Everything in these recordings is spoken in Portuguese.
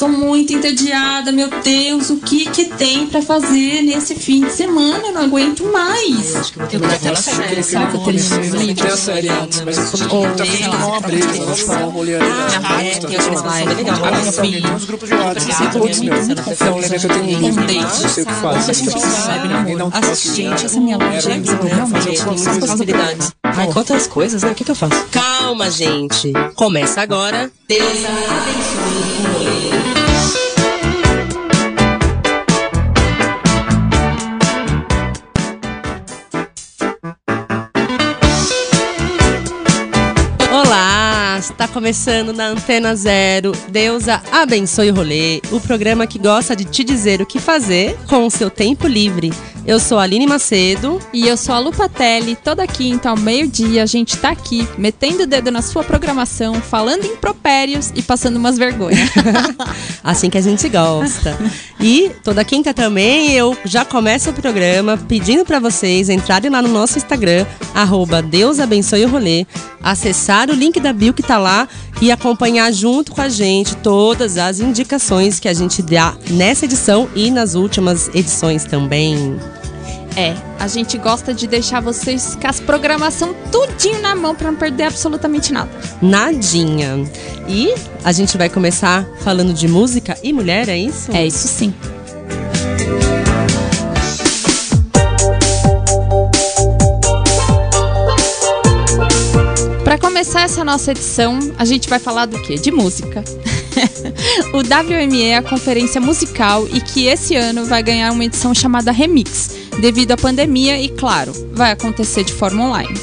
tô muito entediada, meu Deus, o que que tem pra fazer nesse fim de semana? Eu não aguento mais. Eu acho que eu vou terminar aquela série, sabe? Eu livros. Tem a série antes, mas tá afim de tomar uma breja, vamos tomar um rolê ali. Ah, é, tem uma live legal. Ah, não, tem uns grupos de WhatsApp, todos, meu. Então, lembra que eu tenho um livro, não sei o que faz. Acho que eu preciso. Gente, essa minha loja é realmente muitas possibilidades. Ai, quantas coisas, né? O que, que eu faço? Calma, gente. Começa agora. Deus abençoe está começando na Antena Zero. Deusa abençoe o rolê, o programa que gosta de te dizer o que fazer com o seu tempo livre. Eu sou a Aline Macedo. E eu sou a Lupatelli, toda quinta ao meio-dia a gente tá aqui, metendo o dedo na sua programação, falando impropérios e passando umas vergonhas. assim que a gente gosta. E toda quinta também eu já começo o programa pedindo para vocês entrarem lá no nosso Instagram, arroba Deus abençoe o rolê, acessar o link da bio que tá lá e acompanhar junto com a gente todas as indicações que a gente dá nessa edição e nas últimas edições também. É, a gente gosta de deixar vocês com as programação tudinho na mão pra não perder absolutamente nada. Nadinha. E a gente vai começar falando de música e mulher, é isso? É isso sim. Para começar essa nossa edição, a gente vai falar do quê? De música. o WME é a conferência musical e que esse ano vai ganhar uma edição chamada Remix, devido à pandemia e, claro, vai acontecer de forma online.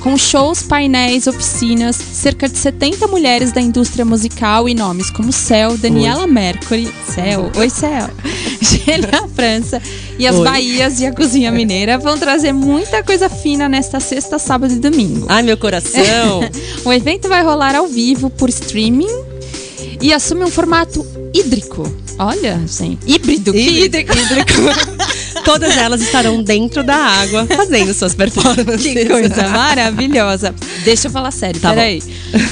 Com shows, painéis, oficinas, cerca de 70 mulheres da indústria musical e nomes como Cel, Daniela Oi. Mercury, Cel, Oi Cel, Gênia França e as Oi. Bahias e a Cozinha Mineira vão trazer muita coisa fina nesta sexta, sábado e domingo. Ai, meu coração! o evento vai rolar ao vivo por streaming e assume um formato hídrico. Olha, sim. Híbrido. Hídrico. hídrico. Todas elas estarão dentro da água fazendo suas performances. Que coisa maravilhosa. Deixa eu falar sério, tá peraí.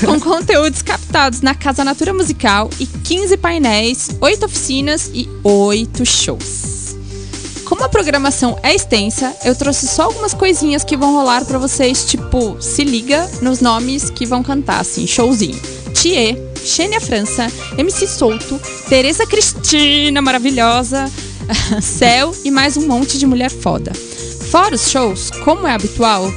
Com conteúdos captados na Casa Natura Musical e 15 painéis, 8 oficinas e 8 shows. Como a programação é extensa, eu trouxe só algumas coisinhas que vão rolar para vocês, tipo, se liga nos nomes que vão cantar, assim, showzinho. Thier, Xênia França, MC Souto, Tereza Cristina, maravilhosa, Céu e mais um monte de mulher foda. Fora os shows, como é habitual,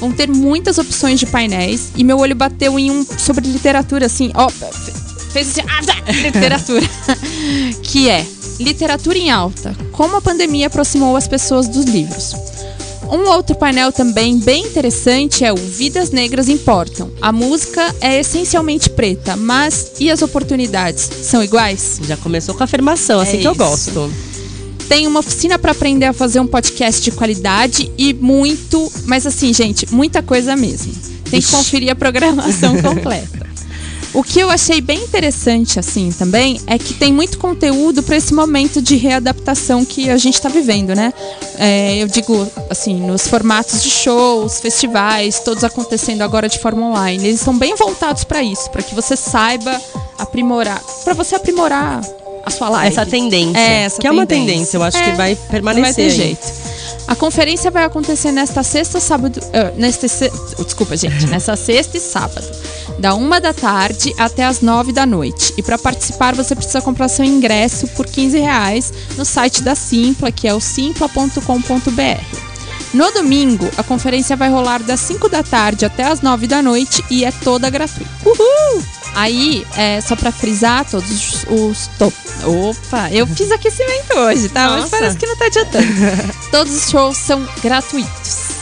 vão ter muitas opções de painéis e meu olho bateu em um sobre literatura assim, ó, fez assim, ah, literatura, que é literatura em alta, como a pandemia aproximou as pessoas dos livros. Um outro painel também bem interessante é o Vidas Negras Importam. A música é essencialmente preta, mas e as oportunidades? São iguais? Já começou com a afirmação, assim é que eu gosto. Tem uma oficina para aprender a fazer um podcast de qualidade e muito, mas assim, gente, muita coisa mesmo. Tem que conferir a programação completa. O que eu achei bem interessante, assim, também, é que tem muito conteúdo para esse momento de readaptação que a gente está vivendo, né? É, eu digo, assim, nos formatos de shows, festivais, todos acontecendo agora de forma online. Eles estão bem voltados para isso, para que você saiba aprimorar, para você aprimorar a sua live. Essa tendência. É, essa que tendência. é uma tendência, eu acho é, que vai permanecer. Vai ter jeito. A conferência vai acontecer nesta sexta, sábado. Uh, neste, desculpa, gente. nessa sexta e sábado. Da uma da tarde até as nove da noite. E para participar, você precisa comprar seu ingresso por 15 reais no site da Simpla, que é o simpla.com.br. No domingo, a conferência vai rolar das 5 da tarde até as 9 da noite e é toda gratuita. Uhul! Aí, é, só pra frisar, todos os, top. Opa, eu fiz aquecimento hoje, tá? Nossa. Mas parece que não tá adiantando. todos os shows são gratuitos.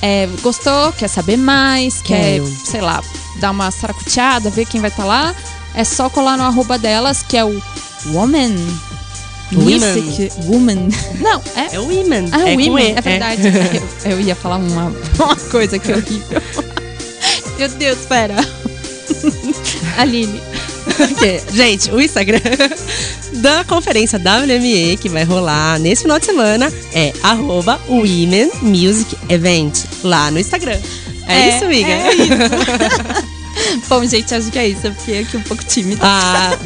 É, gostou? Quer saber mais? Quer, sei lá, dar uma saracuteada, ver quem vai estar tá lá? É só colar no arroba delas, que é o Woman. Music Woman. Não, é. É o Women. Ah, é Women, é verdade. É. Eu, eu, ia falar uma, uma coisa que horrível. Meu Deus, pera. Aline. Okay. Gente, o Instagram da conferência WME que vai rolar nesse final de semana é arroba Women Music Event lá no Instagram. É, é isso, amiga? É isso. Bom, gente, acho que é isso. Eu fiquei aqui um pouco tímida. Ah,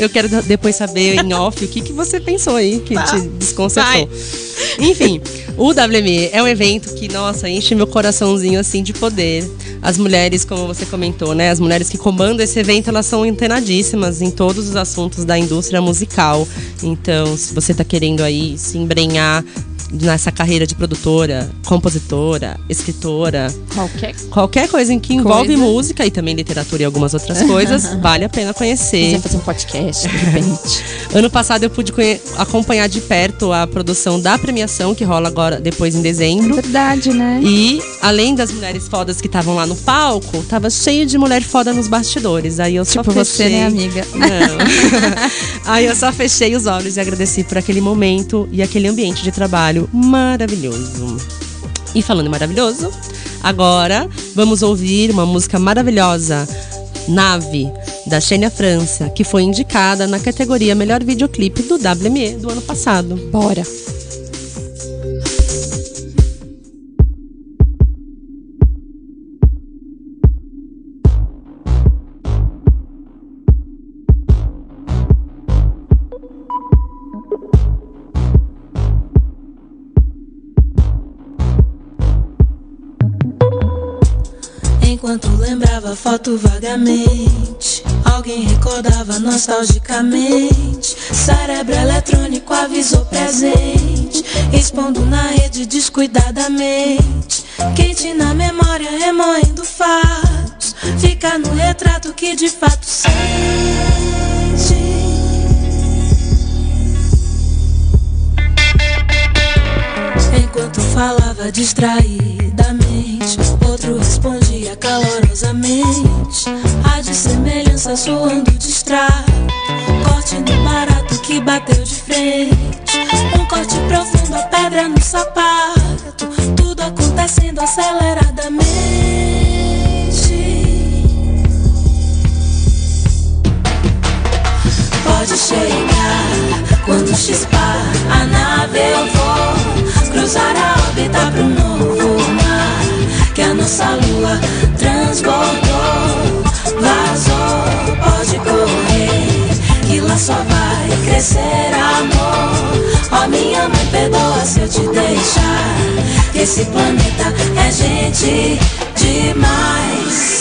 eu quero depois saber em off o que, que você pensou aí que te desconcertou. Vai. Enfim, o WME é um evento que, nossa, enche meu coraçãozinho assim de poder. As mulheres, como você comentou, né? As mulheres que comandam esse evento, elas são antenadíssimas em todos os assuntos da indústria musical. Então, se você está querendo aí se embrenhar nessa carreira de produtora, compositora, escritora. Qualquer, qualquer coisa em que envolve coisa. música e também literatura e algumas outras coisas, vale a pena conhecer. Quiser fazer um podcast, de repente. ano passado eu pude acompanhar de perto a produção da premiação, que rola agora depois em dezembro. É verdade, né? E além das mulheres fodas que estavam lá no palco, tava cheio de mulher foda nos bastidores. Aí eu tipo só fechei. você, né, amiga? Não. Aí eu só fechei os olhos e agradeci por aquele momento e aquele ambiente de trabalho maravilhoso. E falando em maravilhoso, agora vamos ouvir uma música maravilhosa, Nave, da Xênia França, que foi indicada na categoria Melhor Videoclipe do WME do ano passado. Bora! Enquanto lembrava a foto vagamente, alguém recordava nostalgicamente. Cérebro eletrônico avisou presente, expondo na rede descuidadamente. Quente na memória, remoendo fatos. Fica no retrato que de fato sente. Enquanto falava distraidamente, outro respondia calorosamente. A de semelhança soando distrato. Corte no barato que bateu de frente. Um corte profundo, a pedra no sapato. Tudo acontecendo aceleradamente. Pode chegar quando chispar a nave eu vou cruzar a órbita pro novo nossa lua transbordou, vazou, pode correr que lá só vai crescer amor. Ó oh, minha mãe, perdoa se eu te deixar. Esse planeta é gente demais.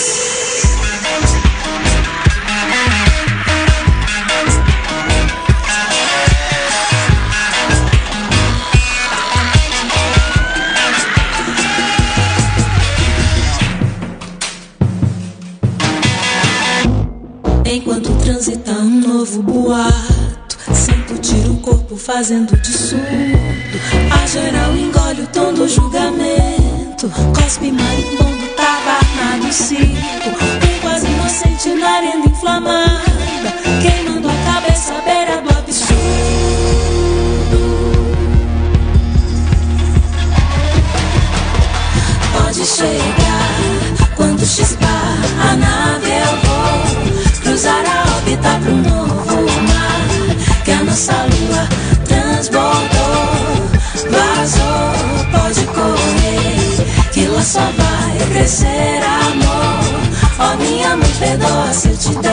Fazendo de surdo.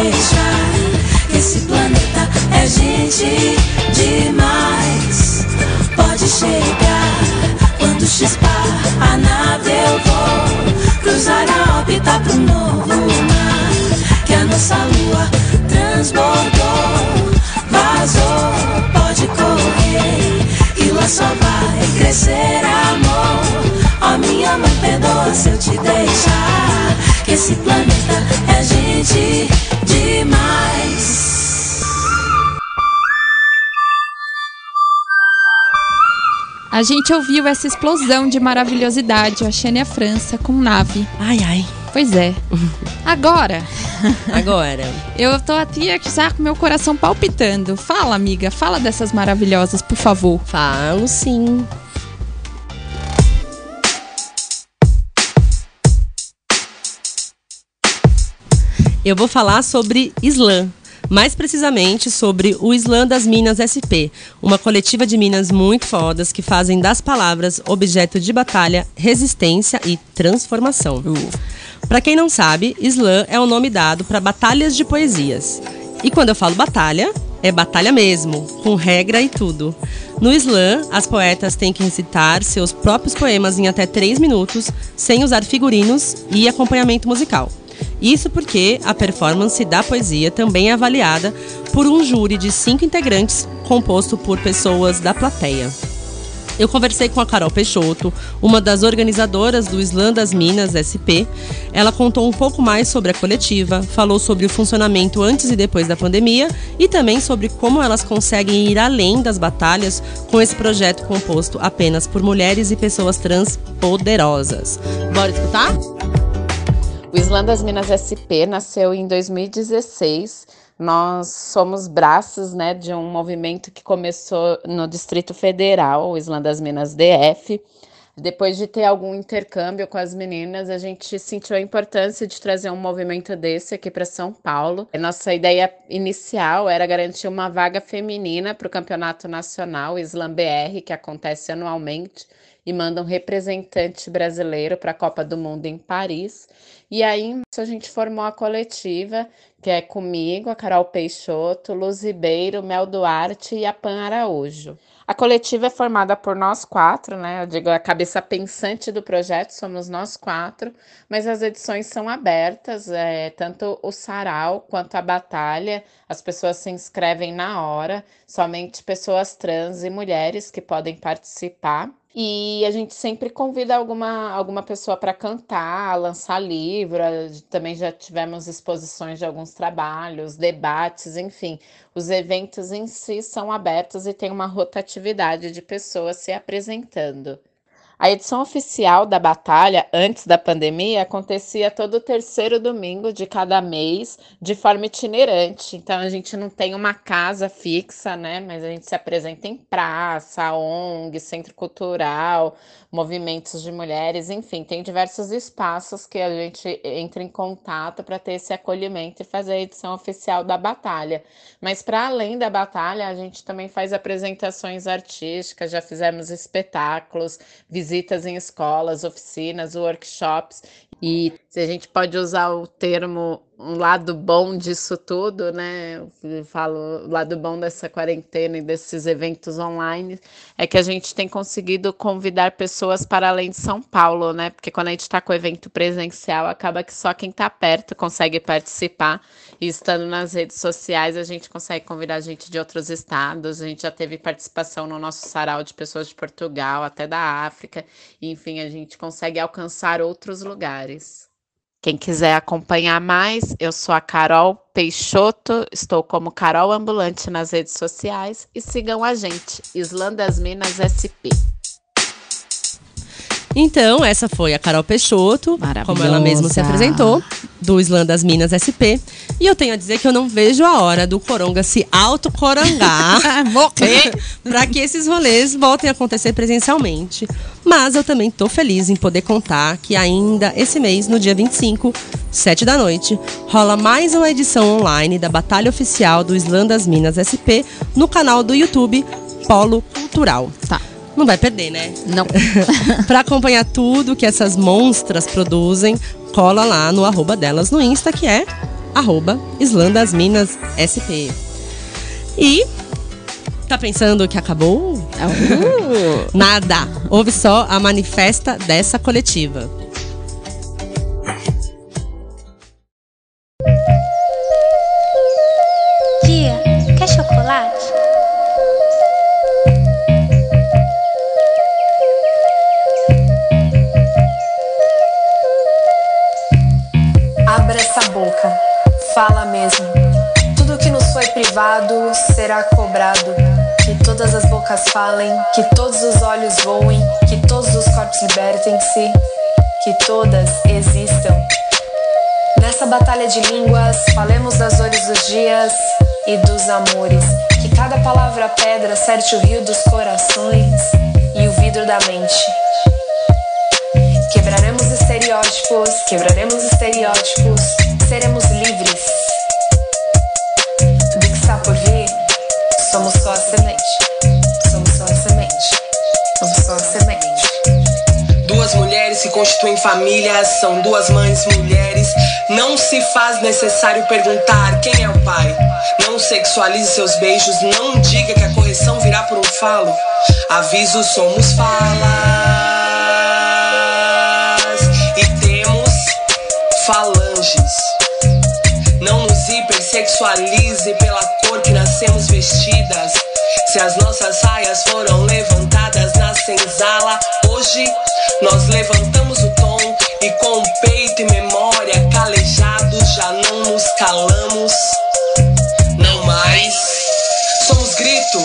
Deixar. Esse planeta é gente demais. Pode chegar quando chispar a nave eu vou cruzar a órbita pro novo mar que a nossa lua transbordou, vazou, pode correr, e lá só vai crescer amor. Ó minha mãe, perdoa se eu te deixar, que esse planeta é gente A gente ouviu essa explosão de maravilhosidade, a Xênia França com nave. Ai, ai. Pois é. Agora. Agora. eu tô aqui já com meu coração palpitando. Fala, amiga. Fala dessas maravilhosas, por favor. Falo sim. Eu vou falar sobre Islã, mais precisamente sobre o Islã das Minas SP, uma coletiva de minas muito fodas que fazem das palavras objeto de batalha, resistência e transformação. Uh. Para quem não sabe, slam é o nome dado para batalhas de poesias. E quando eu falo batalha, é batalha mesmo, com regra e tudo. No slam, as poetas têm que recitar seus próprios poemas em até 3 minutos, sem usar figurinos e acompanhamento musical. Isso porque a performance da poesia também é avaliada por um júri de cinco integrantes, composto por pessoas da plateia. Eu conversei com a Carol Peixoto, uma das organizadoras do Slam das Minas SP. Ela contou um pouco mais sobre a coletiva, falou sobre o funcionamento antes e depois da pandemia e também sobre como elas conseguem ir além das batalhas com esse projeto composto apenas por mulheres e pessoas trans poderosas. Bora escutar? O Slam das Minas SP nasceu em 2016 nós somos braços né, de um movimento que começou no Distrito Federal, o Islã das Minas DF. Depois de ter algum intercâmbio com as meninas, a gente sentiu a importância de trazer um movimento desse aqui para São Paulo. A nossa ideia inicial era garantir uma vaga feminina para o Campeonato Nacional Islam BR, que acontece anualmente, e manda um representante brasileiro para a Copa do Mundo em Paris. E aí a gente formou a coletiva, que é comigo, a Carol Peixoto, Luz Ribeiro, Mel Duarte e a Pan Araújo. A coletiva é formada por nós quatro, né? Eu digo a cabeça pensante do projeto, somos nós quatro, mas as edições são abertas, é, tanto o sarau quanto a batalha, as pessoas se inscrevem na hora, somente pessoas trans e mulheres que podem participar. E a gente sempre convida alguma, alguma pessoa para cantar, lançar livro. Também já tivemos exposições de alguns trabalhos, debates, enfim. Os eventos em si são abertos e tem uma rotatividade de pessoas se apresentando. A edição oficial da batalha, antes da pandemia, acontecia todo terceiro domingo de cada mês, de forma itinerante. Então a gente não tem uma casa fixa, né? Mas a gente se apresenta em praça, ONG, centro cultural, movimentos de mulheres, enfim, tem diversos espaços que a gente entra em contato para ter esse acolhimento e fazer a edição oficial da batalha. Mas para além da batalha, a gente também faz apresentações artísticas, já fizemos espetáculos, visitas em escolas, oficinas, workshops. E se a gente pode usar o termo um lado bom disso tudo, né? Eu falo, o lado bom dessa quarentena e desses eventos online é que a gente tem conseguido convidar pessoas para além de São Paulo, né? Porque quando a gente está com o evento presencial, acaba que só quem está perto consegue participar. E estando nas redes sociais, a gente consegue convidar gente de outros estados. A gente já teve participação no nosso sarau de pessoas de Portugal, até da África. Enfim, a gente consegue alcançar outros lugares. Quem quiser acompanhar mais, eu sou a Carol Peixoto, estou como Carol Ambulante nas redes sociais e sigam a gente, Islã das Minas SP. Então, essa foi a Carol Peixoto, como ela mesma se apresentou, do Islã das Minas SP. E eu tenho a dizer que eu não vejo a hora do Coronga se autocorangar para que esses rolês voltem a acontecer presencialmente. Mas eu também tô feliz em poder contar que ainda esse mês, no dia 25, 7 da noite, rola mais uma edição online da Batalha Oficial do Islã das Minas SP no canal do YouTube Polo Cultural. Tá. Não vai perder, né? Não. para acompanhar tudo que essas monstras produzem, cola lá no arroba delas no Insta, que é arroba SP. E tá pensando que acabou? Nada. Houve só a manifesta dessa coletiva. Falem, que todos os olhos voem, que todos os corpos libertem-se, que todas existam. Nessa batalha de línguas, falemos das dores dos dias e dos amores. Que cada palavra pedra certe o rio dos corações e o vidro da mente. Quebraremos estereótipos, quebraremos estereótipos, seremos livres. Somos só a semente. Somos só a semente. Só. Duas mulheres se constituem famílias, são duas mães mulheres. Não se faz necessário perguntar quem é o pai. Não sexualize seus beijos, não diga que a correção virá por um falo. Aviso, somos falas. E temos falanges. Não nos hipersexualize pela cor que nascemos vestidas. Se as nossas saias foram levantadas senzala, hoje nós levantamos o tom e com peito e memória calejados já não nos calamos. Não mais. Somos grito.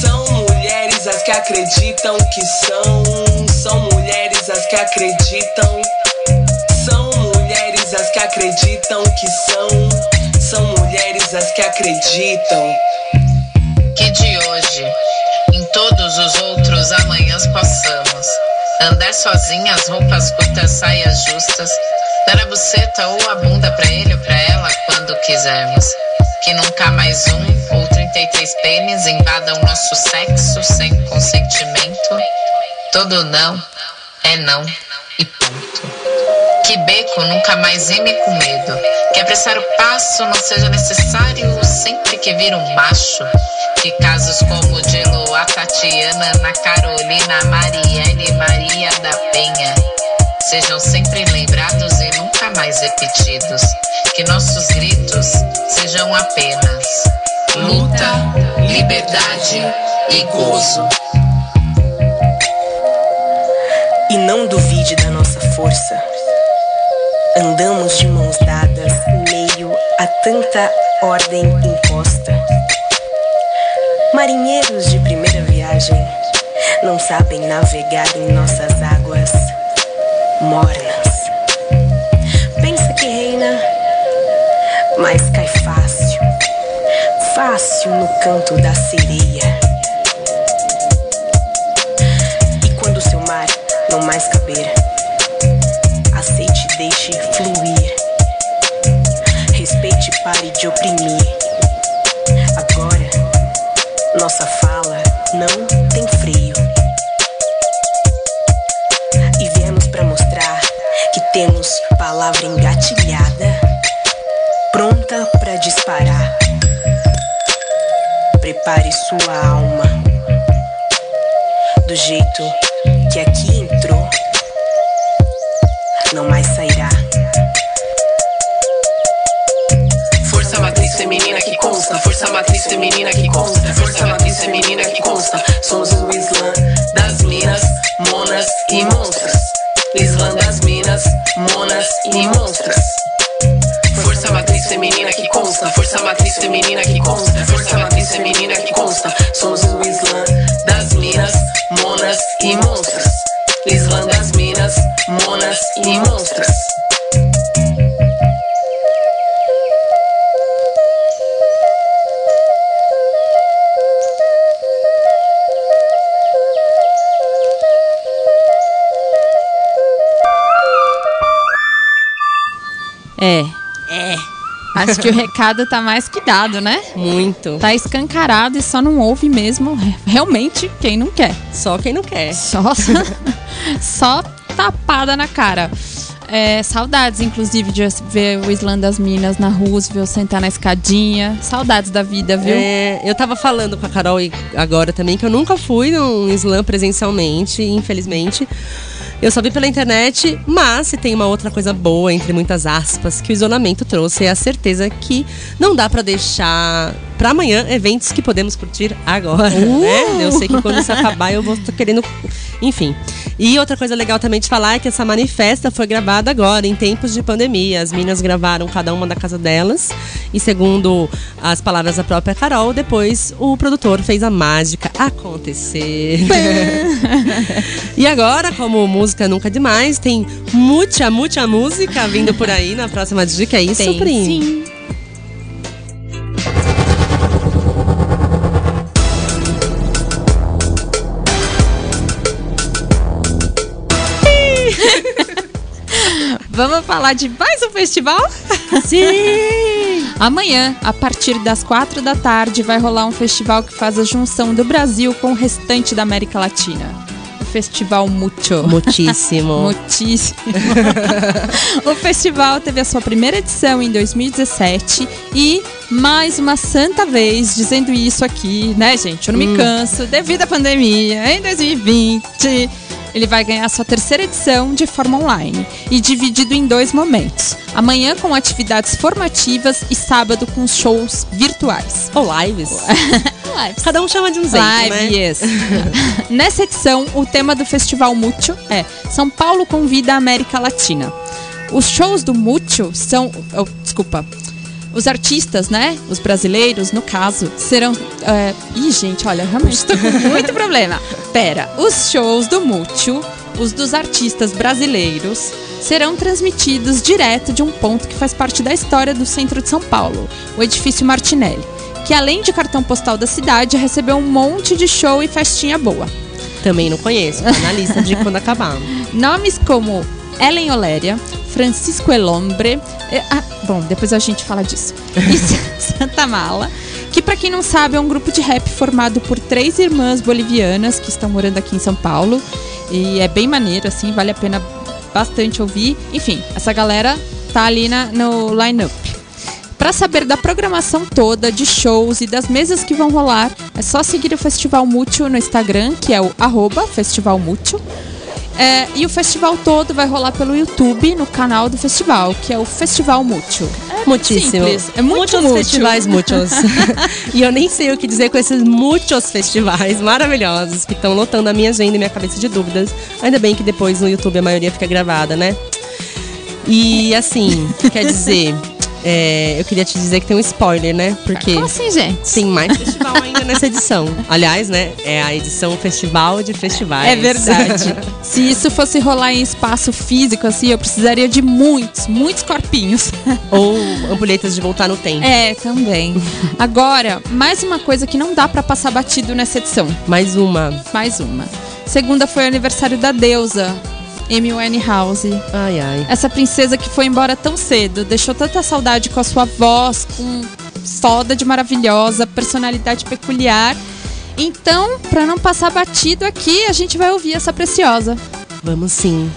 São mulheres as que acreditam que são. São mulheres as que acreditam. São mulheres as que acreditam que são. São mulheres as que acreditam. Que de hoje, em todos os outros amanhãs possamos andar sozinhas, roupas curtas, saias justas, dar a buceta ou a bunda pra ele ou pra ela quando quisermos. Que nunca mais um ou 33 pênis invadam nosso sexo sem consentimento. Todo não é não e ponto. Que beco nunca mais ime com medo. Que apressar o passo não seja necessário sempre que vir um macho. Que casos como o de Lua, Tatiana, Ana Carolina, Marielle, Maria da Penha sejam sempre lembrados e nunca mais repetidos. Que nossos gritos sejam apenas luta, liberdade e gozo. E não duvide da nossa força. Andamos de mãos dadas meio a tanta ordem imposta. Marinheiros de primeira viagem não sabem navegar em nossas águas mornas. Pensa que reina, mas cai fácil, fácil no canto da sereia. E quando seu mar não mais caber, deixe fluir. Respeite e pare de oprimir. Agora, nossa fala não tem freio. E viemos pra mostrar que temos palavra engatilhada, pronta pra disparar. Prepare sua alma do jeito que aqui entrou, não mais sairá. Feminina que consta, força matriz feminina que consta, força matriz feminina que consta. Somos o Islã das minas, monas e monstras. Islã das minas, monas e monstras. Força matriz feminina que consta, força matriz feminina que consta, força matriz feminina que consta. Somos o Islã das minas, monas e monstras. Islã das minas, monas e monstras. É. É. Acho que o recado tá mais que dado, né? Muito. Tá escancarado e só não ouve mesmo realmente quem não quer. Só quem não quer. Só, só tapada na cara. É, saudades, inclusive, de ver o Islã das Minas na Roosevelt, sentar na escadinha. Saudades da vida, viu? É, eu tava falando com a Carol e agora também que eu nunca fui num slam presencialmente, infelizmente. Eu só vi pela internet, mas se tem uma outra coisa boa, entre muitas aspas, que o isolamento trouxe, é a certeza que não dá pra deixar pra amanhã eventos que podemos curtir agora, né? Eu sei que quando isso acabar eu vou estar querendo. Enfim. E outra coisa legal também de falar é que essa manifesta foi gravada agora, em tempos de pandemia. As minas gravaram cada uma da casa delas. E segundo as palavras da própria Carol, depois o produtor fez a mágica acontecer. e agora, como música nunca é demais, tem muita, muita música vindo por aí na próxima dica. É isso, Tem, Pri? sim. Vamos falar de mais um festival? Sim! Amanhã, a partir das quatro da tarde, vai rolar um festival que faz a junção do Brasil com o restante da América Latina. Festival Mucho. Muitíssimo. Muitíssimo. o festival teve a sua primeira edição em 2017 e mais uma santa vez dizendo isso aqui, né, gente? Eu não me canso. Devido à pandemia, em 2020, ele vai ganhar sua terceira edição de forma online e dividido em dois momentos. Amanhã com atividades formativas e sábado com shows virtuais. Ou lives. Cada um chama de um jeito, Live, né? yes. Nessa edição, o tema do Festival Mútil é São Paulo convida a América Latina. Os shows do Mútil são. oh, desculpa. Os artistas, né? Os brasileiros, no caso, serão. É... Ih, gente, olha, realmente tô com muito problema. Pera, os shows do Mútil, os dos artistas brasileiros, serão transmitidos direto de um ponto que faz parte da história do centro de São Paulo, o edifício Martinelli, que além de cartão postal da cidade, recebeu um monte de show e festinha boa. Também não conheço, tá na lista de quando acabar. Nomes como Ellen Oléria, Francisco Elombre. eh, ah, bom, depois a gente fala disso. E Sa- Santa Mala, que pra quem não sabe é um grupo de rap formado por três irmãs bolivianas que estão morando aqui em São Paulo. E é bem maneiro, assim, vale a pena bastante ouvir. Enfim, essa galera tá ali na, no line-up. Para saber da programação toda, de shows e das mesas que vão rolar, é só seguir o Festival Mútil no Instagram, que é o arroba Festival Mútil. É, e o festival todo vai rolar pelo YouTube, no canal do festival, que é o Festival Mútil. É Muitíssimo. simples, é muito muitos mútil. festivais, muitos. e eu nem sei o que dizer com esses muitos festivais maravilhosos que estão lotando a minha agenda e minha cabeça de dúvidas. Ainda bem que depois no YouTube a maioria fica gravada, né? E assim, quer dizer, é, eu queria te dizer que tem um spoiler, né? Porque Como assim, gente? tem mais festival ainda nessa edição. Aliás, né? É a edição Festival de Festivais. É verdade. Se isso fosse rolar em espaço físico, assim, eu precisaria de muitos, muitos corpinhos. Ou ampulhetas de voltar no tempo. É, também. Agora, mais uma coisa que não dá pra passar batido nessa edição. Mais uma. Mais uma. Segunda foi o aniversário da deusa, Amy Winehouse. Ai, ai. Essa princesa que foi embora tão cedo, deixou tanta saudade com a sua voz, com foda de maravilhosa, personalidade peculiar. Então, pra não passar batido aqui, a gente vai ouvir essa preciosa. Vamos sim.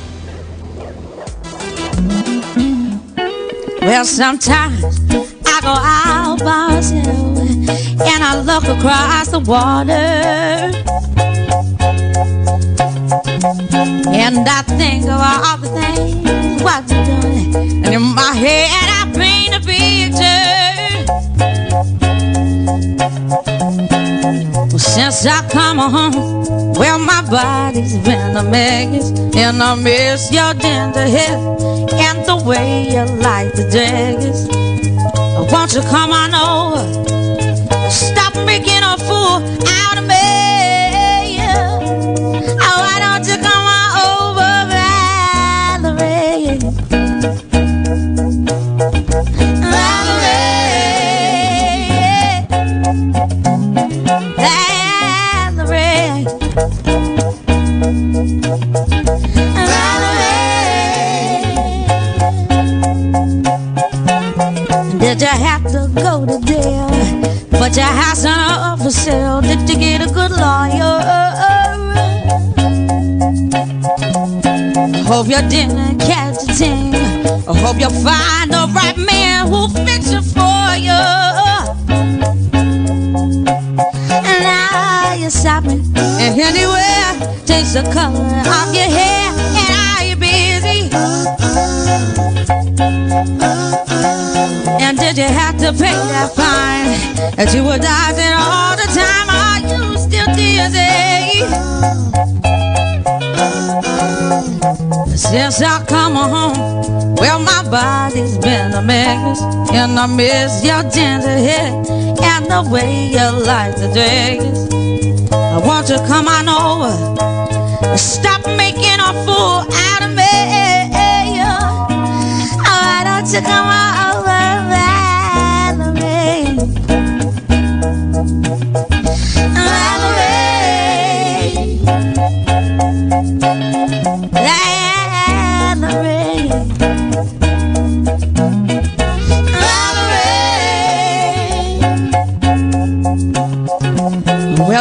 Well, sometimes I go out by myself and I look across the water. And I think of all the things what you're doing. And in my head, I paint a picture. Well, since I come home, well, my body's been a mess. And I miss your tender head and the way you like the daggers. Won't you come on over? Stop making a fool out of me. Hope you didn't catch a thing. I hope you'll find the right man who'll fix it for you. And now you're shopping and anywhere takes the color of your hair. And are you busy? And did you have to pay that fine that you were dodging all the time? Are you still dizzy? Since I come home, well, my body's been a mess, and I miss your tender head and the way you like the days. I want you to come on over, stop making a fool out of me. Oh, why don't you come on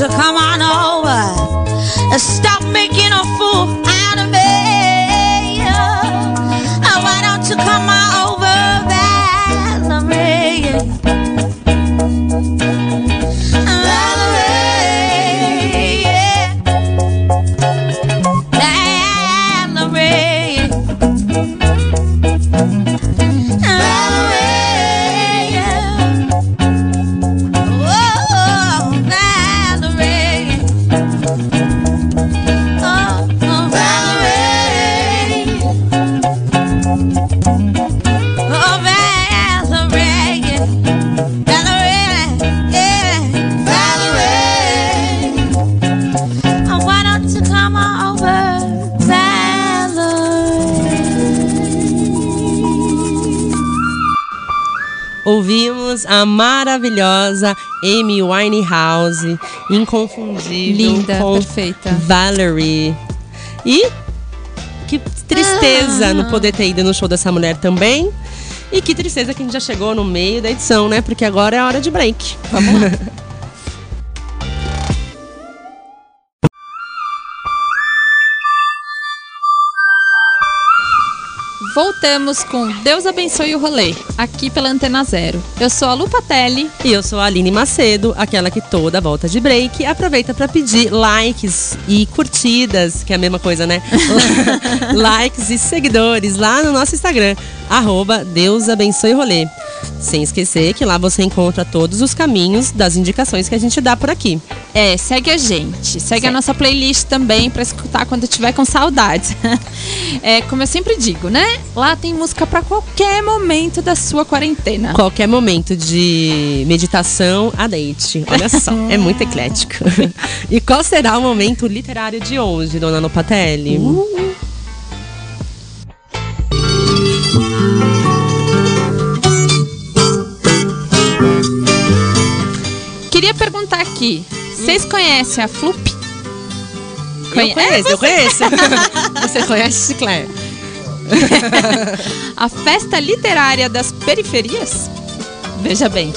You come on over. And stop making a fool maravilhosa Amy Winehouse, inconfundível, Linda, perfeita. Valerie. E que tristeza Ah. não poder ter ido no show dessa mulher também. E que tristeza que a gente já chegou no meio da edição, né? Porque agora é hora de break. Vamos lá. Voltamos com Deus abençoe o rolê, aqui pela Antena Zero. Eu sou a Lu Patelli. E eu sou a Aline Macedo, aquela que toda volta de break aproveita para pedir likes e curtidas, que é a mesma coisa, né? likes e seguidores lá no nosso Instagram, arroba Deus abençoe o rolê. Sem esquecer que lá você encontra todos os caminhos das indicações que a gente dá por aqui. É, segue a gente. Segue, a nossa playlist também pra escutar quando tiver com saudades. é, como eu sempre digo, né? Lá tem música pra qualquer momento da sua quarentena. Qualquer momento de meditação a date. Olha só, é muito eclético. e qual será o momento literário de hoje, dona Lopatelli? Queria perguntar aqui, vocês conhecem a Flup? Eu conheço, eu conheço. Você conhece, Chiclé? a Festa Literária das Periferias? Veja bem,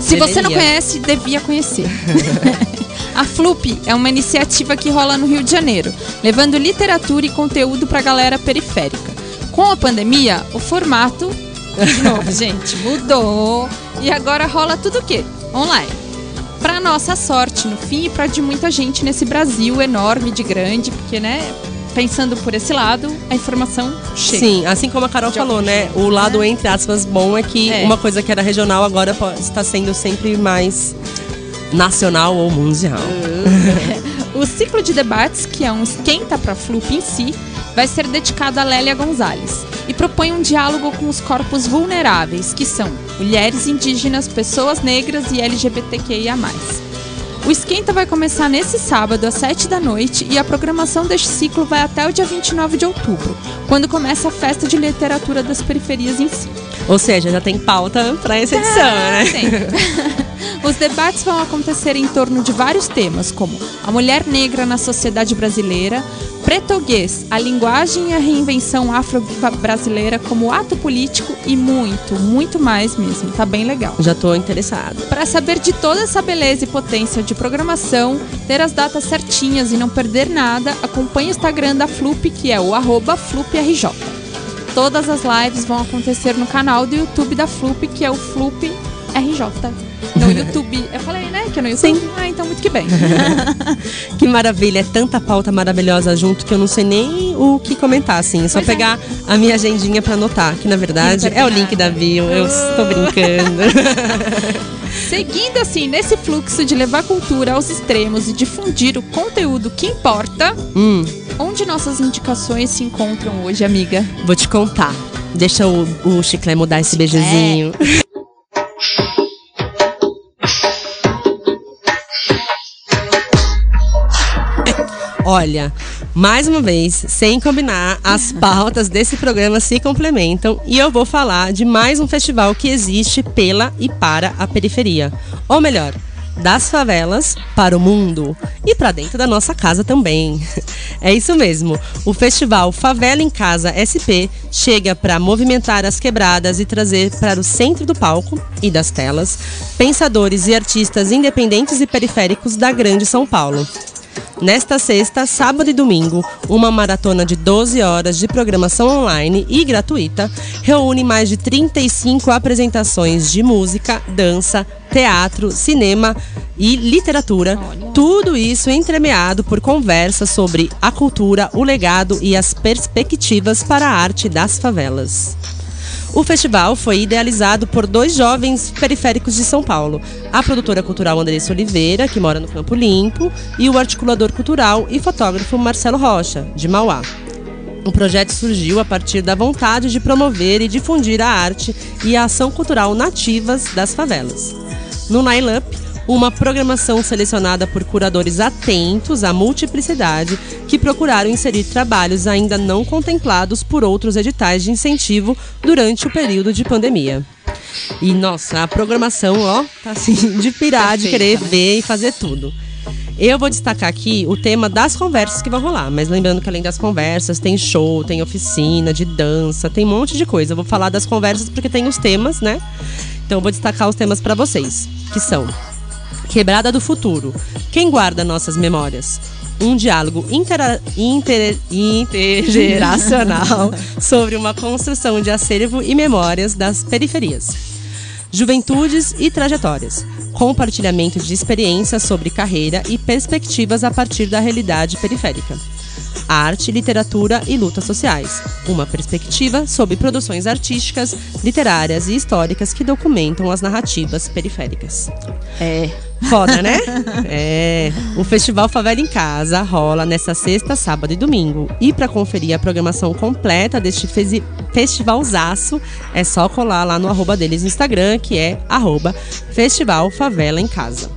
se você não conhece, devia conhecer. A Flup é uma iniciativa que rola no Rio de Janeiro, levando literatura e conteúdo pra galera periférica. Com a pandemia, o formato, de novo, gente, mudou e agora rola tudo o quê? Online. Pra nossa sorte, no fim, e pra de muita gente nesse Brasil enorme, de grande, porque, né, pensando por esse lado, a informação chega. Sim, assim como a Carol De falou, né? jeito, O lado, né? entre aspas, bom é que É. uma coisa que era regional agora está sendo sempre mais nacional ou mundial. O ciclo de debates, que é um esquenta para a Flup em si, vai ser dedicado a Lélia Gonzalez e propõe um diálogo com os corpos vulneráveis, que são mulheres indígenas, pessoas negras e LGBTQIA+. O esquenta vai começar nesse sábado às 7 da noite e a programação deste ciclo vai até o dia 29 de outubro, quando começa a festa de literatura das periferias em si. Ou seja, já tem pauta para essa edição, né? Tem. Os debates vão acontecer em torno de vários temas, como a mulher negra na sociedade brasileira, pretoguês, a linguagem e a reinvenção afro-brasileira como ato político e muito, muito mais mesmo. Tá bem legal. Já tô interessado. Para saber de toda essa beleza e potência de programação, ter as datas certinhas e não perder nada, acompanhe o Instagram da Flup, que é o arroba FlupRJ. Todas as lives vão acontecer no canal do YouTube da Flup, que é o Flup RJ. No YouTube. Eu falei, né? Que é no YouTube? Sim. Ah, então muito que bem. Que maravilha, é tanta pauta maravilhosa junto que eu não sei nem o que comentar, assim. É só Pois é. pegar a minha agendinha pra anotar, que na verdade é o link da bio, eu estou brincando. Seguindo assim, nesse fluxo de levar cultura aos extremos e difundir o conteúdo que importa, hum, onde nossas indicações se encontram hoje, amiga? vou te contar. Deixa o, o Chiclé mudar esse beijozinho. Olha, Mais uma vez, sem combinar, as pautas desse programa se complementam e eu vou falar de mais um festival que existe pela e para a periferia. Ou melhor, das favelas para o mundo e para dentro da nossa casa também. É isso mesmo. O festival Favela em Casa SP chega para movimentar as quebradas e trazer para o centro do palco e das telas pensadores e artistas independentes e periféricos da Grande São Paulo. Nesta sexta, sábado e domingo, uma maratona de 12 horas de programação online e gratuita reúne mais de 35 apresentações de música, dança, teatro, cinema e literatura. Tudo isso entremeado por conversas sobre a cultura, o legado e as perspectivas para a arte das favelas. O festival foi idealizado por dois jovens periféricos de São Paulo, a produtora cultural Andressa Oliveira, que mora no Campo Limpo, e o articulador cultural e fotógrafo Marcelo Rocha, de Mauá. O projeto surgiu a partir da vontade de promover e difundir a arte e a ação cultural nativas das favelas. No Nile Up, uma programação selecionada por curadores atentos à multiplicidade que procuraram inserir trabalhos ainda não contemplados por outros editais de incentivo durante o período de pandemia. E nossa, a programação, ó, tá assim, de pirar, de querer ver e fazer tudo. Eu vou destacar aqui o tema das conversas que vão rolar, mas lembrando que além das conversas, tem show, tem oficina de dança, tem um monte de coisa. Eu vou falar das conversas porque tem os temas, né? Então eu vou destacar os temas para vocês, que são Quebrada do Futuro. Quem guarda nossas memórias? Um diálogo intera inter intergeracional sobre uma construção de acervo e memórias das periferias. Juventudes e trajetórias. Compartilhamento de experiências sobre carreira e perspectivas a partir da realidade periférica arte, literatura e lutas sociais. Uma perspectiva sobre produções artísticas, literárias e históricas que documentam as narrativas periféricas. É. Foda, né? é. O Festival Favela em Casa rola nesta sexta, sábado e domingo. E para conferir a programação completa deste festivalzaço, é só colar lá no arroba deles no Instagram, que é arroba Festival Favela em Casa.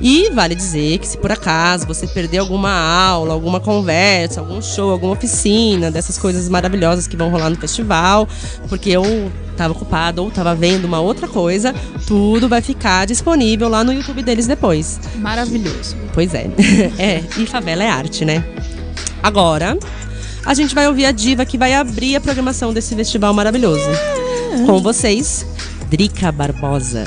E vale dizer que se por acaso você perder alguma aula, alguma conversa, algum show, alguma oficina, dessas coisas maravilhosas que vão rolar no festival, porque eu estava ocupado ou estava vendo uma outra coisa, tudo vai ficar disponível lá no YouTube deles depois. Maravilhoso. Pois é. é, e favela é arte, né? Agora, a gente vai ouvir a diva que vai abrir a programação desse festival maravilhoso. Com vocês, Drica Barbosa.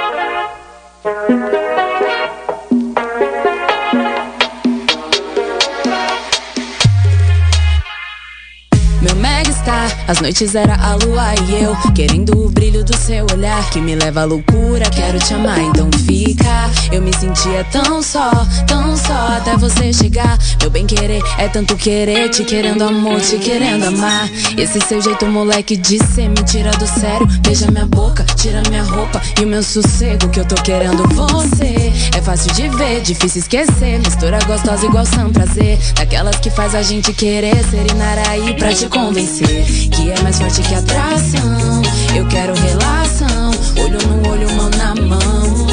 as noites era a lua e eu Querendo o brilho do seu olhar Que me leva à loucura, quero te amar, então fica. Eu me sentia tão só, tão só Até você chegar. Meu bem querer é tanto querer Te querendo amor, te querendo amar. Esse seu jeito moleque de ser me tira do sério. Beija minha boca, tira minha roupa E o meu sossego que eu tô querendo você. É fácil de ver, difícil esquecer Mistura gostosa igual são prazer Daquelas que faz a gente querer Ser Inaraí pra te convencer Que é mais forte que atração Eu quero relação Olho no olho, mão na mão.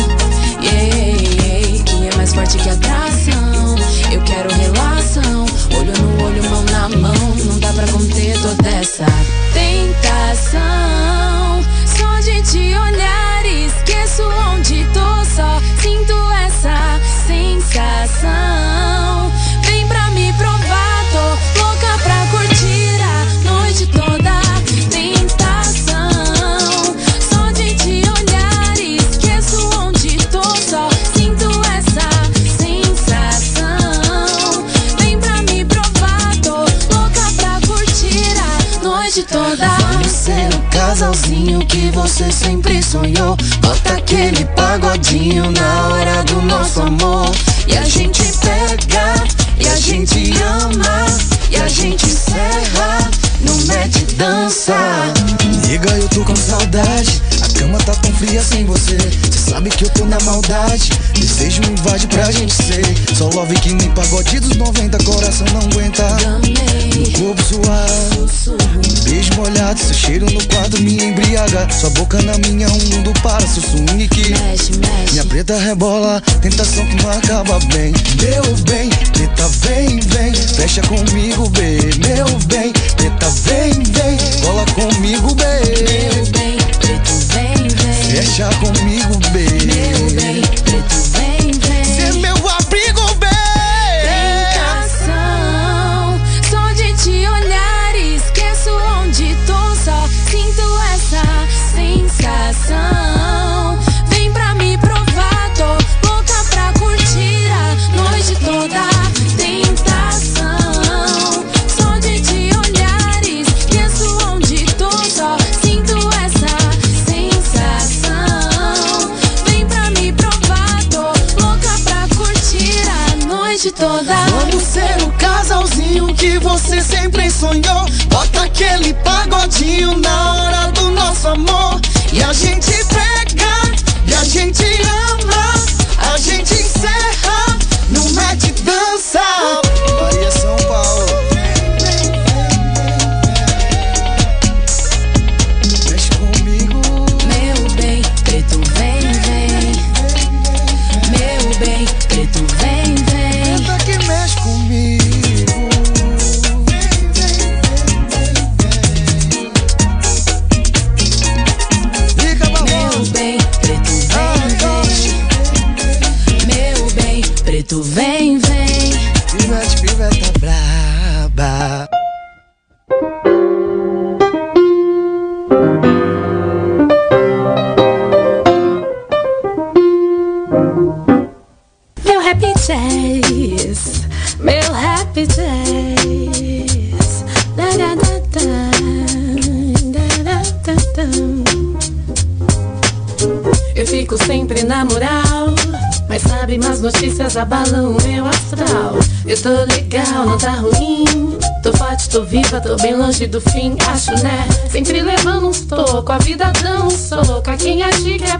Yeah, yeah, Que é mais forte que atração Só love que nem pagode dos 90, coração não aguenta. Meu corpo um beijo molhado, seu cheiro no quarto me embriaga. Sua boca na minha, um mundo para, seu swing que Minha preta rebola, tentação que não acaba bem. Meu bem, preta vem, vem, fecha comigo, bem. Meu bem, preta vem, vem, cola comigo, bem. Meu bem, preto vem, vem. Fecha comigo, bem. Meu bem, preto vem. Noite toda. Vamos ser o casalzinho que você sempre sonhou. Bota aquele pagodinho na hora do nosso amor. E a gente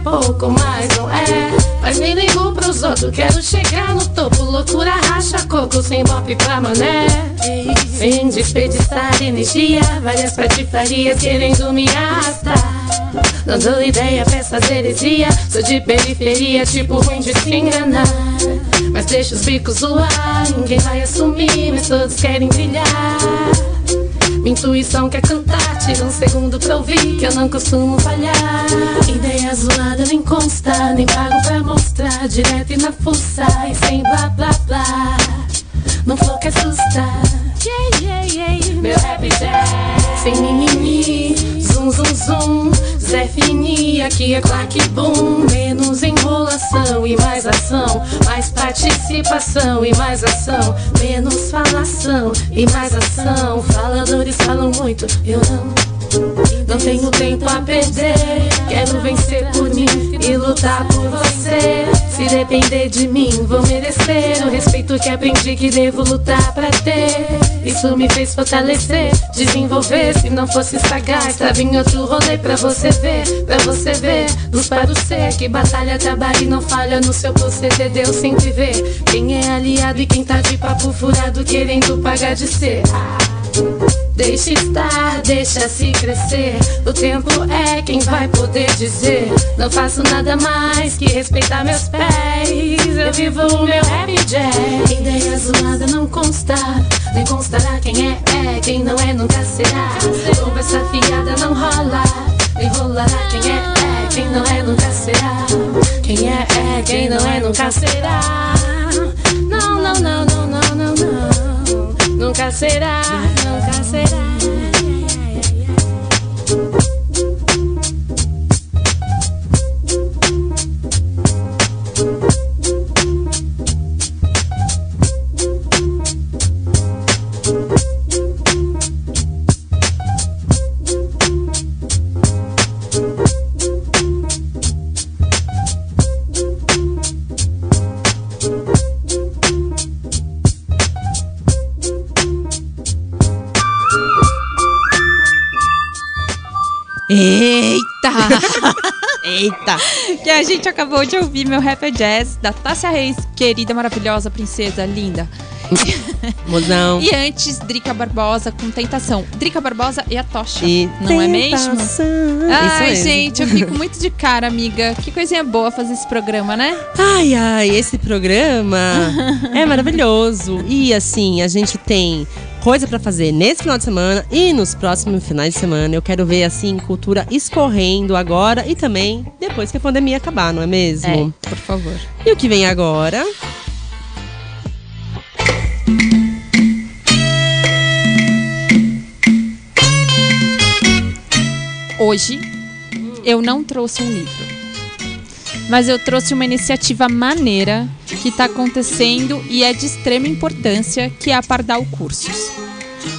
pouco, mas não é. Mas nem ligo pros outros, quero chegar no topo. Loucura racha coco, sem bop pra mané. Sem desperdiçar energia, várias patifarias querendo me arrastar. Não dou ideia pra essas heresia Sou de periferia, tipo ruim de se enganar Mas deixa os bicos zoar Ninguém vai assumir, mas todos querem brilhar Minha intuição quer cantar Tira um segundo pra ouvir Que eu não costumo falhar. Ideia zoada nem consta Nem pago pra mostrar. Direto e na fuça E sem blá blá blá. Não flow que assusta. Yeah, yeah, yeah. Meu rap é sem mimimi Zum, zum, zum. Zé Fini, aqui é claque boom Menos enrolação e mais ação. Mais participação e mais ação. Menos falação e mais ação. Faladores falam muito, eu não não tenho tempo a perder. Quero vencer por mim e lutar por você. Se depender de mim, vou merecer o respeito que aprendi que devo lutar pra ter. Isso me fez fortalecer, desenvolver. Se não fosse sagaz, tava em outro rolê pra você ver, pra você ver. Luz para o ser que batalha, trabalha e não falha no seu proceder. Deus sempre vê quem é aliado e quem tá de papo furado querendo pagar de ser. Deixa estar, deixa se crescer. O tempo é quem vai poder dizer. Não faço nada mais que respeitar meus pés. Eu vivo o meu happy jazz. Ideia zoada não consta, nem constará quem é, é. Quem não é, nunca será. Conversa fiada não rola, nem rolará quem é, é. Quem não é, nunca será. Quem é, é. Quem não é, nunca será. Que a gente acabou de ouvir meu Rapper Jazz da Tássia Reis, querida, maravilhosa, princesa, linda. Mozão. E antes, Drica Barbosa com Tentação. Drica Barbosa e a Tocha, E não é mesmo? tentação. Ai, Isso mesmo. gente, eu fico muito de cara, amiga. Que coisinha boa fazer esse programa, né? Ai, ai, esse programa é maravilhoso. E assim, a gente tem coisa pra fazer nesse final de semana e nos próximos finais de semana. Eu quero ver assim cultura escorrendo agora e também depois que a pandemia acabar, não é mesmo? É, por favor. E o que vem agora? Hoje, eu não trouxe um livro. Mas eu trouxe uma iniciativa maneira que está acontecendo e é de extrema importância, que é a Pardal Cursos.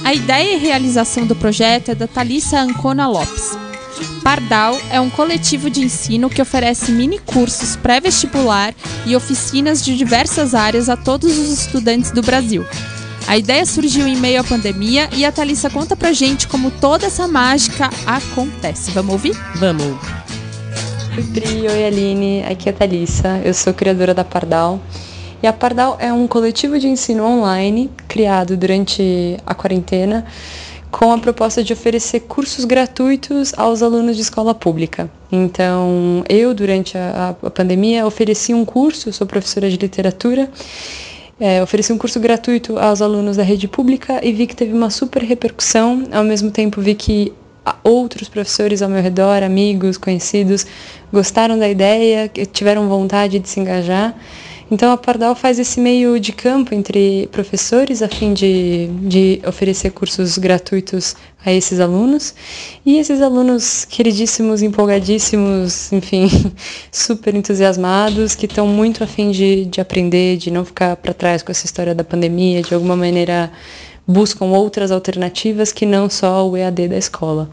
A ideia e realização do projeto é da Thalissa Ancona Lopes. Pardal é um coletivo de ensino que oferece mini cursos pré-vestibular e oficinas de diversas áreas a todos os estudantes do Brasil. A ideia surgiu em meio à pandemia e a Thalissa conta pra gente como toda essa mágica acontece. Vamos ouvir? Vamos. Oi, Pri, oi, Aline. Aqui é a Thalissa, eu sou criadora da Pardal. E a Pardal é um coletivo de ensino online criado durante a quarentena com a proposta de oferecer cursos gratuitos aos alunos de escola pública. Então, eu, durante a, a pandemia, ofereci um curso, sou professora de literatura, é, ofereci um curso gratuito aos alunos da rede pública e vi que teve uma super repercussão. Ao mesmo tempo, vi que outros professores ao meu redor, amigos, conhecidos, gostaram da ideia, tiveram vontade de se engajar. Então a Pardal faz esse meio de campo entre professores a fim de, de oferecer cursos gratuitos a esses alunos e esses alunos queridíssimos, empolgadíssimos, enfim, super entusiasmados, que estão muito a fim de, de aprender, de não ficar para trás com essa história da pandemia, de alguma maneira buscam outras alternativas que não só o EAD da escola.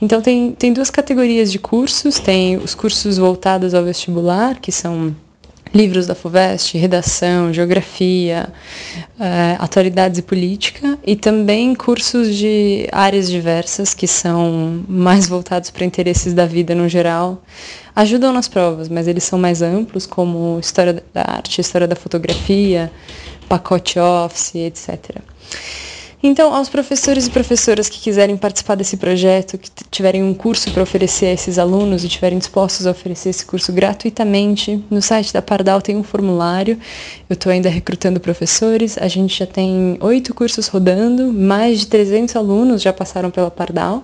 Então tem, tem duas categorias de cursos, tem os cursos voltados ao vestibular, que são livros da FUVEST, redação, geografia, eh, atualidades e política, e também cursos de áreas diversas que são mais voltados para interesses da vida no geral. Ajudam nas provas, mas eles são mais amplos, como história da arte, história da fotografia, pacote office, etc. Então, aos professores e professoras que quiserem participar desse projeto, que tiverem um curso para oferecer a esses alunos e estiverem dispostos a oferecer esse curso gratuitamente, no site da Pardal tem um formulário. Eu estou ainda recrutando professores. A gente já tem oito cursos rodando, mais de 300 alunos já passaram pela Pardal.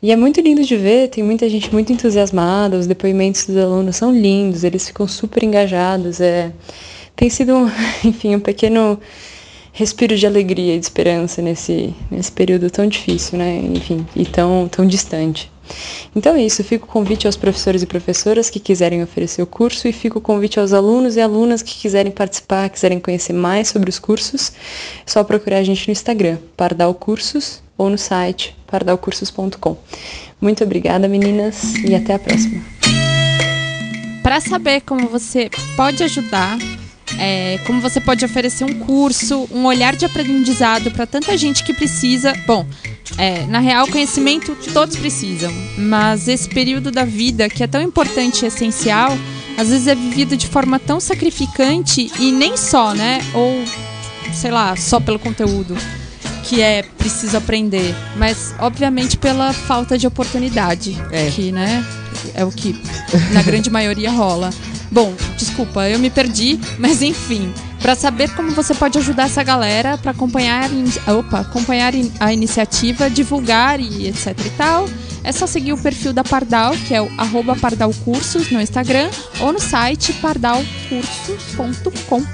E é muito lindo de ver, tem muita gente muito entusiasmada, os depoimentos dos alunos são lindos, eles ficam super engajados. É... Tem sido, enfim, um pequeno respiro de alegria e de esperança nesse, nesse período tão difícil, né? Enfim, e tão, tão distante. Então é isso, fica o convite aos professores e professoras que quiserem oferecer o curso e fica o convite aos alunos e alunas que quiserem participar, quiserem conhecer mais sobre os cursos, é só procurar a gente no Instagram, Pardal Cursos, ou no site pardalcursos.com. Muito obrigada, meninas, e até a próxima. Para saber como você pode ajudar, é, como você pode oferecer um curso, um olhar de aprendizado para tanta gente que precisa. Bom, é, na real, conhecimento todos precisam, mas esse período da vida que é tão importante e essencial, às vezes é vivido de forma tão sacrificante e nem só, né? Ou sei lá, só pelo conteúdo que é preciso aprender, mas obviamente pela falta de oportunidade, que né, é o que na grande maioria rola. Bom, desculpa, eu me perdi, mas enfim, para saber como você pode ajudar essa galera para acompanhar, opa, acompanhar a iniciativa, divulgar e etc e tal, é só seguir o perfil da Pardal, que é o pardalcursos no Instagram ou no site pardalcursos.com.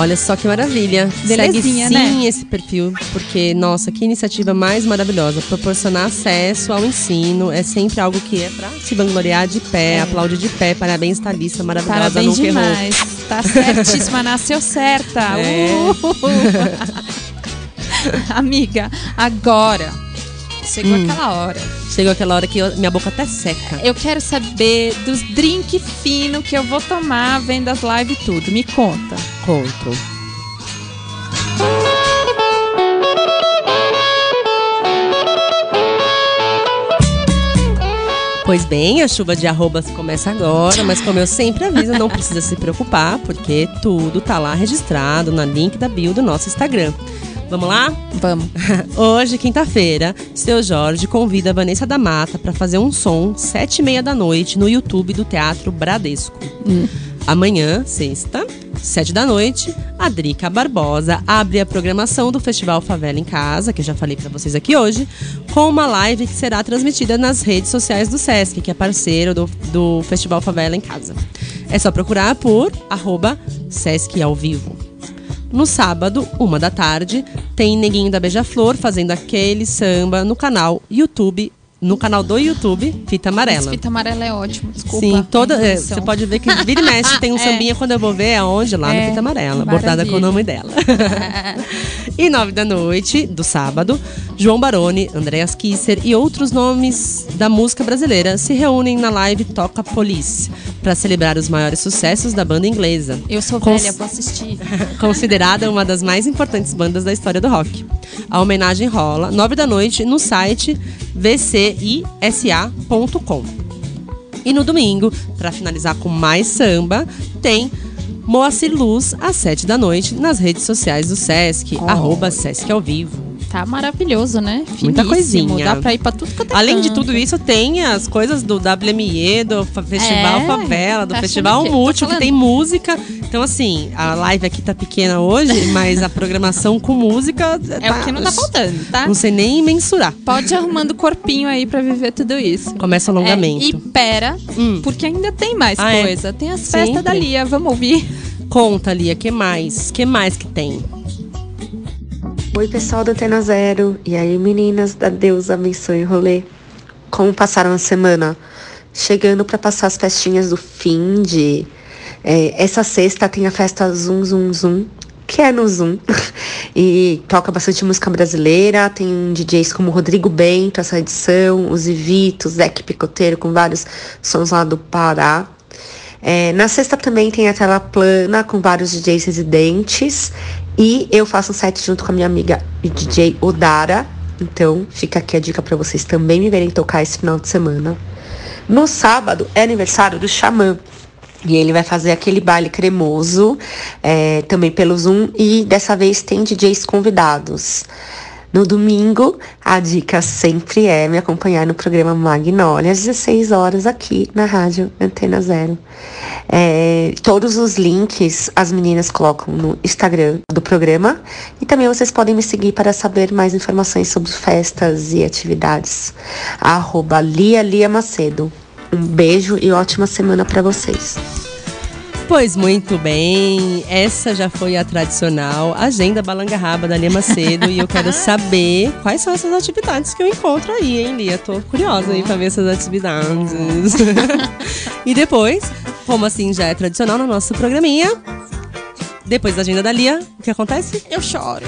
Olha só que maravilha. Belezinha, Segue sim né? esse perfil, porque, nossa, que iniciativa mais maravilhosa. Proporcionar acesso ao ensino é sempre algo que é pra se vangloriar de pé, aplaudir de pé. Parabéns, Thalissa, maravilhosa, Parabéns nunca errou. demais. Tá certíssima, nasceu certa. É. Uh! Amiga, agora chegou Hum. aquela hora. Chegou aquela hora que eu- minha boca até seca. Eu quero saber dos drink fino que eu vou tomar vendo as lives e tudo. Me conta. Conto. Pois bem, a chuva de arrobas começa agora, mas como eu sempre aviso, não precisa se preocupar, porque tudo tá lá registrado na link da bio do nosso Instagram. Vamos lá? Vamos. Hoje, quinta-feira, seu Jorge convida a Vanessa da Mata para fazer um som sete e meia da noite no YouTube do Teatro Bradesco. Hum. Amanhã, sexta, sete da noite, a Drica Barbosa abre a programação do Festival Favela em Casa, que eu já falei para vocês aqui hoje, com uma live que será transmitida nas redes sociais do Sesc, que é parceiro do, do Festival Favela em Casa. É só procurar por arroba Sesc ao vivo. No sábado, uma da tarde, tem Neguinho da Beija-Flor fazendo aquele samba no canal YouTube, no canal do YouTube, Fita Amarela. Esse fita amarela é ótimo, desculpa. Sim, toda, é, você pode ver que vira e mexe tem um É. sambinha quando eu vou ver aonde lá É, no Fita Amarela, bordada com o maravilha. nome dela. e nove da noite do sábado, João Baroni, Andreas Kisser e outros nomes da música brasileira se reúnem na live Toca Police para celebrar os maiores sucessos da banda inglesa. Eu sou Cons- velha, vou assistir. considerada uma das mais importantes bandas da história do rock. A homenagem rola nove da noite no site vcisa.com. E no domingo, para finalizar com mais samba, tem Moacir Luz às sete da noite nas redes sociais do Sesc, arroba Sesc ao vivo. Tá maravilhoso, né? Muita Finíssimo, coisinha. Dá pra ir pra tudo quanto é Além de tudo isso, tem as coisas do WME, do Festival É, Favela, do tá Festival? Tô Múltiplo, que tem música. Então, assim, a live aqui tá pequena hoje, mas a programação com música. É o que não tá faltando, tá? Não sei nem mensurar. Pode ir arrumando o corpinho aí pra viver tudo isso. Começa o alongamento. É, e pera, porque ainda tem mais Ah, é? coisa. Tem as festas Sempre. da Lia, vamos ouvir. Conta, Lia, que mais? que mais que tem? Oi, pessoal da Antena Zero. E aí, meninas da Deus abençoe o rolê. Como passaram a semana? Chegando para passar as festinhas do fim de. é, essa sexta tem a festa Zoom Zoom Zoom, que é no Zoom. e toca bastante música brasileira. Tem DJs como Rodrigo Bento, essa edição, os Ivito, Zeque Picoteiro, com vários sons lá do Pará. É, na sexta também tem a tela plana com vários DJs residentes. E eu faço um set junto com a minha amiga DJ Odara. Então fica aqui a dica para vocês também me verem tocar esse final de semana. No sábado é aniversário do Xamã. E ele vai fazer aquele baile cremoso, é, também pelo Zoom. E dessa vez tem DJs convidados. No domingo, a dica sempre é me acompanhar no programa Magnólia, às 16 horas, aqui na Rádio Antena Zero. É, todos os links as meninas colocam no Instagram do programa. E também vocês podem me seguir para saber mais informações sobre festas e atividades. Arroba Lia Lia Macedo. Um beijo e ótima semana para vocês. Pois muito bem, essa já foi a tradicional agenda Balanga Raba da Lia Macedo e eu quero saber quais são essas atividades que eu encontro aí, hein, Lia? Tô curiosa aí pra ver essas atividades. e depois, como assim já é tradicional no nosso programinha, depois da agenda da Lia, o que acontece? Eu choro.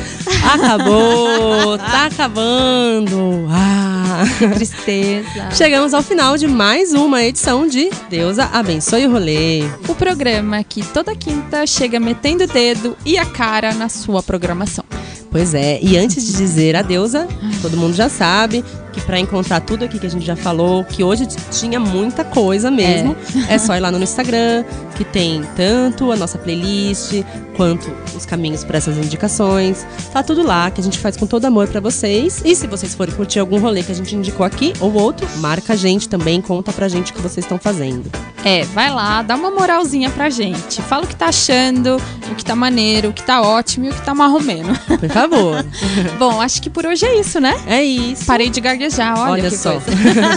Acabou, tá acabando. Ah. Tristeza. Chegamos ao final de mais uma edição de Deusa Abençoe o Rolê. O programa que toda quinta chega metendo o dedo e a cara na sua programação. Pois é, e antes de dizer adeusa, todo mundo já sabe que para encontrar tudo aqui que a gente já falou, que hoje tinha muita coisa mesmo, é. só ir lá no Instagram, que tem tanto a nossa playlist, quanto os caminhos para essas indicações. Tá tudo lá, que a gente faz com todo amor para vocês. E se vocês forem curtir algum rolê que a gente indicou aqui ou outro, marca a gente também, conta pra gente o que vocês estão fazendo. É, vai lá, dá uma moralzinha pra gente. Fala o que tá achando, o que tá maneiro, o que tá ótimo e o que tá marromeno. Por favor. Bom, acho que por hoje é isso, né? É isso. Parei de gaguejar, olha, Olha só.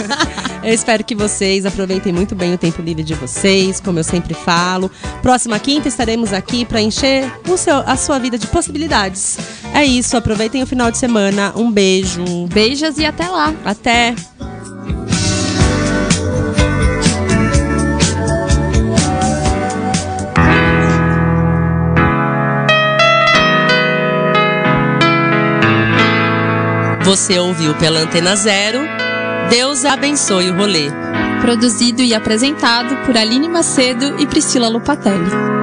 eu espero que vocês aproveitem muito bem o tempo livre de vocês, como eu sempre falo. Próxima quinta estaremos aqui para encher o seu, a sua vida de possibilidades. É isso, aproveitem o final de semana. Um beijo. Beijos e até lá. Até. Você ouviu pela Antena Zero. Deus abençoe o rolê. Produzido e apresentado por Aline Macedo e Priscila Lupatelli.